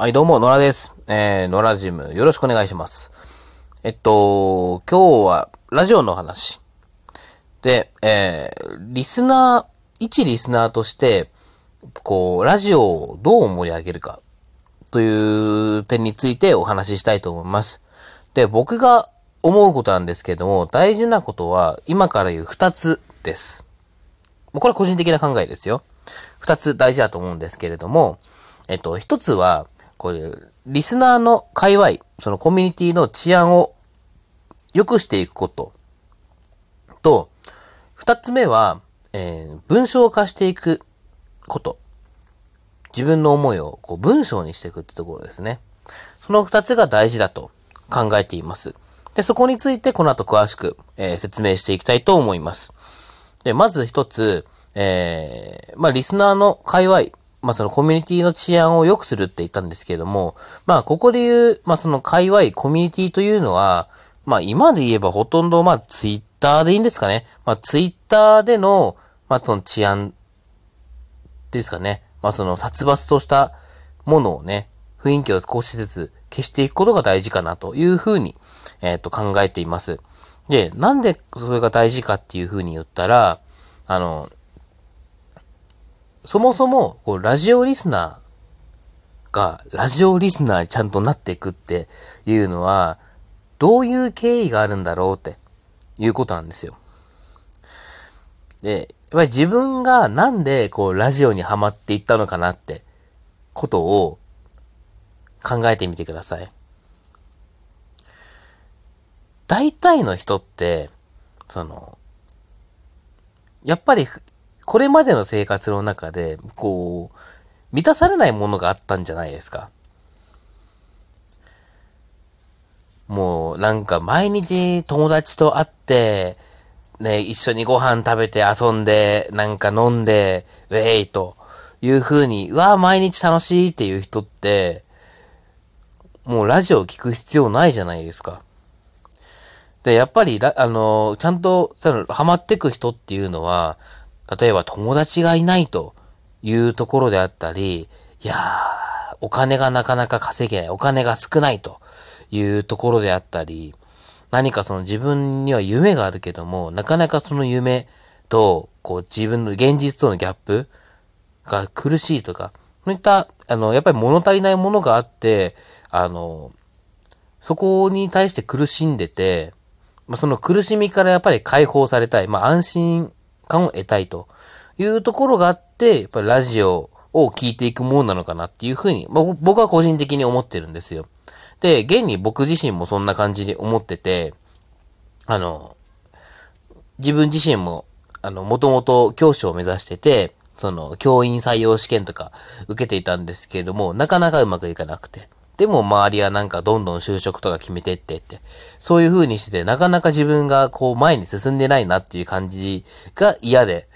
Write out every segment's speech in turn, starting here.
はい、どうも、野良です。えー、野良ジム、よろしくお願いします。えっと、今日は、ラジオの話。で、えー、リスナー、一リスナーとして、こう、ラジオをどう盛り上げるか、という点についてお話ししたいと思います。で、僕が思うことなんですけども、大事なことは、今から言う二つです。もうこれは個人的な考えですよ。二つ大事だと思うんですけれども、えっと、一つは、これ、リスナーの界隈、そのコミュニティの治安を良くしていくこと。と、二つ目は、えー文章化していくこと。自分の思いをこう文章にしていくってところですね。その二つが大事だと考えています。で、そこについてこの後詳しく、えー説明していきたいと思います。で、まず一つ、えー、まあ、リスナーの界隈、まあ、そのコミュニティの治安を良くするって言ったんですけれども、まあ、ここで言う、まあ、その界隈、コミュニティというのは、まあ、今で言えばほとんど、まあ、ツイッターでいいんですかね。まあ、ツイッターでの、まあ、その治安ですかね。まあ、その殺伐としたものをね、雰囲気を少しずつ消していくことが大事かなというふうに、えっ、と、考えています。で、なんでそれが大事かっていうふうに言ったら、あの、そもそも、こう、ラジオリスナーが、ラジオリスナーにちゃんとなっていくっていうのは、どういう経緯があるんだろうっていうことなんですよ。で、やっぱり自分がなんでこう、ラジオにハマっていったのかなってことを考えてみてください。大体の人って、その、やっぱり、これまでの生活の中で、こう、満たされないものがあったんじゃないですか。もう、なんか毎日友達と会って、ね、一緒にご飯食べて遊んで、なんか飲んで、ウェイという風に、うわ毎日楽しいっていう人って、もうラジオを聞く必要ないじゃないですか。で、やっぱり、あの、ちゃんと、ハマってく人っていうのは、例えば友達がいないというところであったり、いやー、お金がなかなか稼げない、お金が少ないというところであったり、何かその自分には夢があるけども、なかなかその夢と、こう自分の現実とのギャップが苦しいとか、そういった、あの、やっぱり物足りないものがあって、あの、そこに対して苦しんでて、まあ、その苦しみからやっぱり解放されたい。まあ、安心感を得たいというところがあって、やっぱりラジオを聞いていくものなのかなっていうふうに、まあ、僕は個人的に思ってるんですよ。で、現に僕自身もそんな感じで思ってて、あの、自分自身も、あの、もともと教師を目指してて、その、教員採用試験とか受けていたんですけれども、なかなかうまくいかなくて。でも周りはなんかどんどん就職とか決めてってって、そういう風にしてて、なかなか自分がこう前に進んでないなっていう感じが嫌で、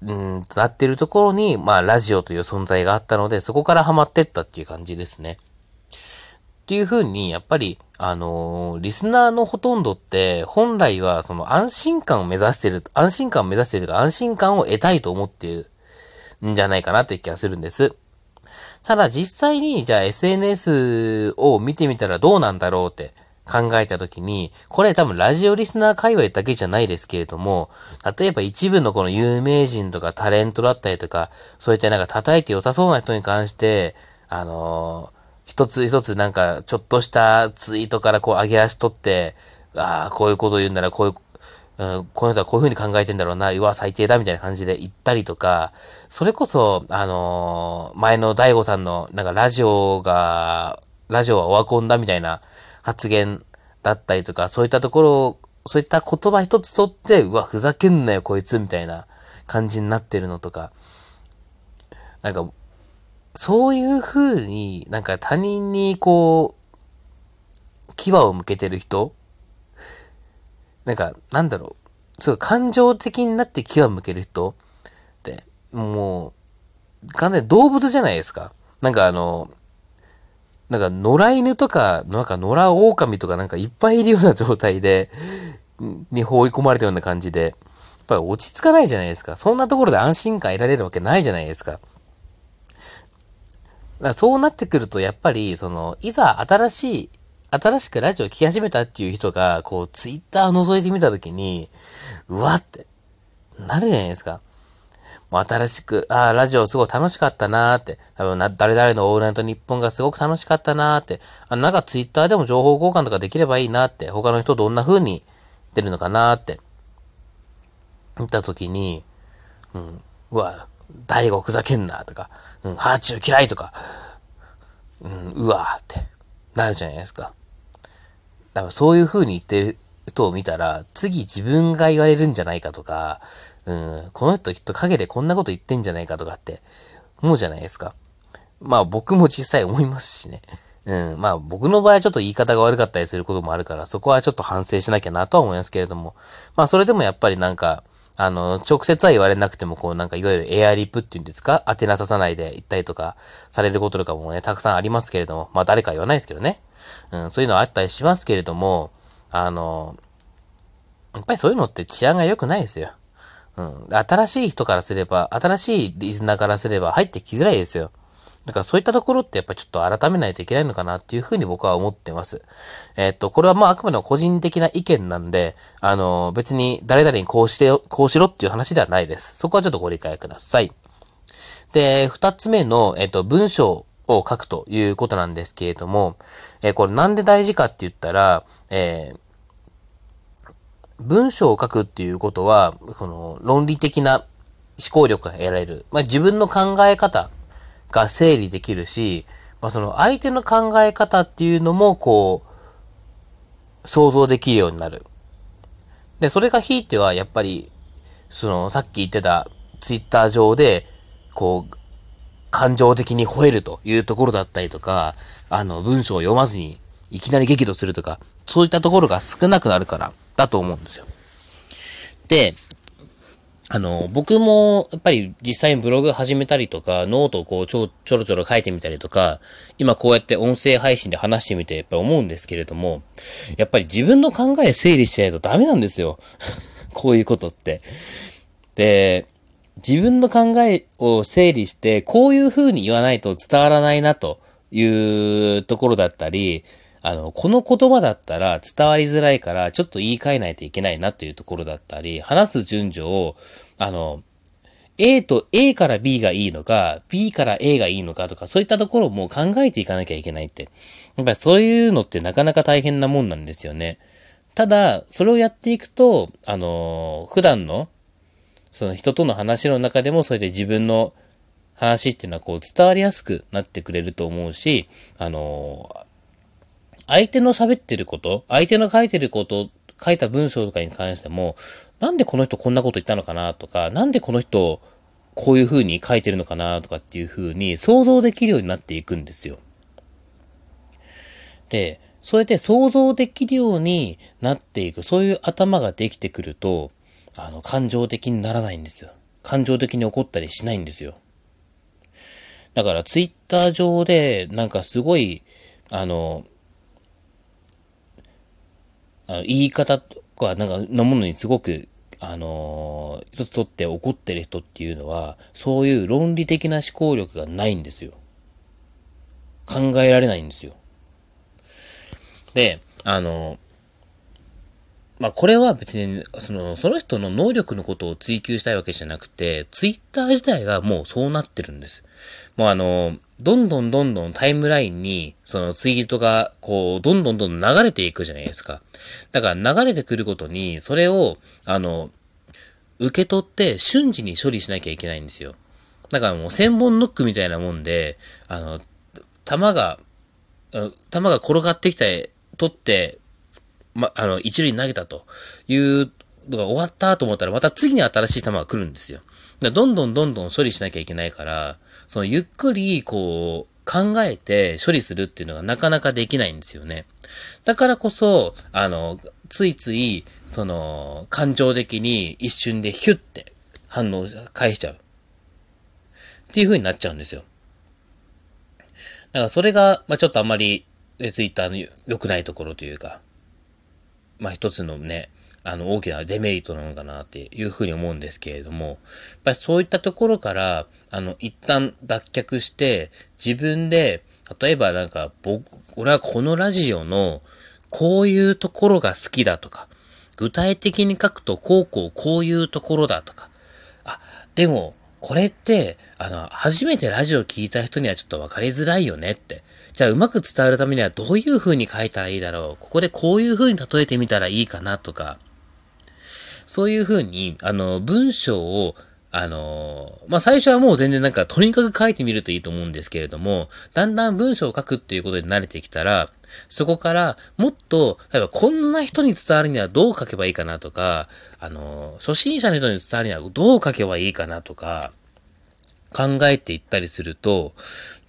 うん、なってるところに、まあラジオという存在があったので、そこからハマってったっていう感じですね。っていう風に、やっぱり、あのーリスナーのほとんどって、本来はその安心感を目指してる、安心感を目指してるとか、安心感を得たいと思っているんじゃないかなという気がするんです。ただ実際に、じゃあ SNS を見てみたらどうなんだろうって考えたときに、これ多分ラジオリスナー界隈だけじゃないですけれども、例えば一部のこの有名人とかタレントだったりとか、そういったなんか叩いて良さそうな人に関して、あのー一つ一つなんかちょっとしたツイートからこう上げ足取って、ああ、こういうこと言うんならこういう、うん、この人はこういうふうに考えてんだろうな、うわ、最低だみたいな感じで言ったりとか、それこそ、あのー前の大悟さんの、なんかラジオが、ラジオはオワコンだみたいな発言だったりとか、そういったところ、そういった言葉一つ取って、うわ、ふざけんなよ、こいつ、みたいな感じになってるのとか、なんか、そういう風に、なんか他人にこう、牙を向けてる人なんか、なんだろう、すごい感情的になって牙を向ける人って、もう、完全に動物じゃないですか。なんかあの、なんか野良犬とか、なんか野良狼とかなんかいっぱいいるような状態で、に放り込まれたような感じで、やっぱり落ち着かないじゃないですか。そんなところで安心感得られるわけないじゃないですか。だか。らそうなってくると、やっぱり、その、いざ新しい、新しくラジオ聴き始めたっていう人が、こう、ツイッターを覗いてみたときに、うわって、なるじゃないですか。もう新しく、ああ、ラジオすごい楽しかったなーって、多分な、誰々のオールナイト日本がすごく楽しかったなーって、あなんかツイッターでも情報交換とかできればいいなって、他の人どんな風に出るのかなーって、見たときに、うん、うわ、大悟ふざけんなとか、うん、ハーチュー嫌いとか、うん、うわーってなるじゃないですか。多分そういう風に言ってる人を見たら、次自分が言われるんじゃないかとか、うん、この人きっと陰でこんなこと言ってんじゃないかとかって思うじゃないですか。まあ僕も実際思いますしね。うん、まあ僕の場合はちょっと言い方が悪かったりすることもあるから、そこはちょっと反省しなきゃなとは思いますけれども。まあそれでもやっぱりなんか、あの、直接は言われなくても、こうなんかいわゆるエアリップっていうんですか？当てなささないで行ったりとかされることとかもね、たくさんありますけれども、まあ誰か言わないですけどね。うん、そういうのはあったりしますけれども、あの、やっぱりそういうのって治安が良くないですよ。うん。新しい人からすれば、新しいリズナーからすれば入ってきづらいですよ。だからそういったところってやっぱちょっと改めないといけないのかなっていうふうに僕は思ってます。えー、っと、これはまああくまでも個人的な意見なんで、あの、別に誰々にこうして、こうしろっていう話ではないです。そこはちょっとご理解ください。で、二つ目の、えー、っと、文章を書くということなんですけれども、えー、これなんで大事かって言ったら、え、文章を書くっていうことは、この論理的な思考力が得られる。まあ、自分の考え方が整理できるし、まあ、その相手の考え方っていうのも、こう、想像できるようになる。で、それがひいては、やっぱり、その、さっき言ってた、ツイッター上で、こう、感情的に吠えるというところだったりとか、あの、文章を読まずに、いきなり激怒するとか、そういったところが少なくなるから、だと思うんですよ。で、あの、僕も、やっぱり実際にブログ始めたりとか、ノートをこうちょ、ちょろちょろ書いてみたりとか、今こうやって音声配信で話してみて、やっぱ思うんですけれども、やっぱり自分の考え整理しないとダメなんですよ。こういうことって。で、自分の考えを整理して、こういう風に言わないと伝わらないなというところだったり、あの、この言葉だったら伝わりづらいから、ちょっと言い換えないといけないなっていうところだったり、話す順序を、あの、A と A から B がいいのか、B から A がいいのかとか、そういったところも考えていかなきゃいけないって。やっぱりそういうのってなかなか大変なもんなんですよね。ただ、それをやっていくと、あの、普段の、その人との話の中でも、それで自分の話っていうのはこう伝わりやすくなってくれると思うし、あの、相手の喋ってること、相手の書いてること、書いた文章とかに関しても、なんでこの人こんなこと言ったのかなとか、なんでこの人こういう風に書いてるのかなとかっていう風に想像できるようになっていくんですよ。で、そうやって想像できるようになっていく、そういう頭ができてくると、あの、感情的にならないんですよ。感情的に怒ったりしないんですよ。だから、ツイッター上で、なんかすごい、あの、あの言い方とか、なんか、のものにすごく、あのー、一つとって怒ってる人っていうのは、そういう論理的な思考力がないんですよ。考えられないんですよ。で、あの、まあ、これは別に、その、その人の能力のことを追求したいわけじゃなくて、ツイッター自体がもうそうなってるんです。もうあの、どんどんどんどんタイムラインに、そのツイートが、こう、どんどんどん流れていくじゃないですか。だから流れてくることに、それを、あの、受け取って瞬時に処理しなきゃいけないんですよ。だからもう千本ノックみたいなもんで、あの、弾が、弾が転がってきて、取って、ま、あの、一塁に投げたというが終わったと思ったら、また次に新しい球が来るんですよ。だどんどんどんどん処理しなきゃいけないから、そのゆっくり、こう、考えて処理するっていうのがなかなかできないんですよね。だからこそ、あの、ついつい、その、感情的に一瞬でヒュッて反応返しちゃう。っていう風になっちゃうんですよ。だからそれが、まあ、ちょっとあんまり、ツイッターの良くないところというか、まあ、一つのね、あの、大きなデメリットなのかなっていうふうに思うんですけれども、やっぱりそういったところから、あの、一旦脱却して、自分で、例えばなんか、僕、俺はこのラジオの、こういうところが好きだとか、具体的に書くと、こうこうこういうところだとか、あ、でも、これって、あの、初めてラジオ聞いた人にはちょっとわかりづらいよねって。じゃあうまく伝わるためにはどういう風に書いたらいいだろうここでこういう風に例えてみたらいいかなとか、そういう風に、あの、文章を、あの、まあ、最初はもう全然なんか、とにかく書いてみるといいと思うんですけれども、だんだん文章を書くっていうことに慣れてきたら、そこから、もっと、例えばこんな人に伝わるにはどう書けばいいかなとか、あの、初心者の人に伝わるにはどう書けばいいかなとか、考えていったりすると、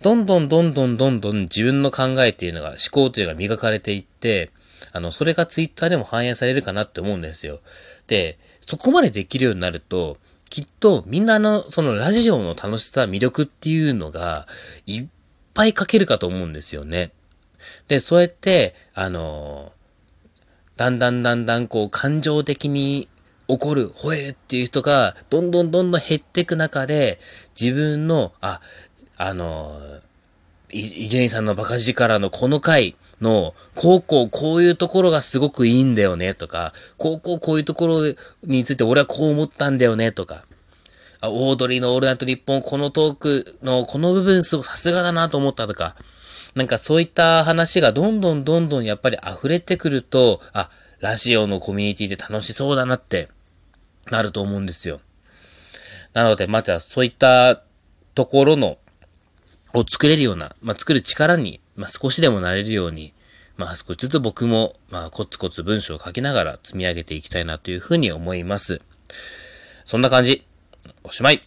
どんどんどんどんどんどん自分の考えっていうのが、思考というのが磨かれていって、あの、それがツイッターでも反映されるかなって思うんですよ。で、そこまでできるようになると、きっとみんなのそのラジオの楽しさ、魅力っていうのがいっぱい書けるかと思うんですよね。で、そうやって、あの、だんだんだんだんこう感情的に怒る、吠えるっていう人が、どんどんどんどん減っていく中で、自分の、あ、あの、伊集院さんのバカ力のこの回の、こうこういうところがすごくいいんだよねとか、こうこうこういうところについて俺はこう思ったんだよねとか、あ、オードリーのオールナイト日本このトークのこの部分すごくさすがだなと思ったとか、なんかそういった話がどんどんどんどんやっぱり溢れてくると、あ、ラジオのコミュニティで楽しそうだなってなると思うんですよ。なので、まずはそういったところの、を作れるような、まあ、作る力に、まあ、少しでもなれるように、まあ、少しずつ僕も、まあ、コツコツ文章を書きながら積み上げていきたいなというふうに思います。そんな感じ。おしまい。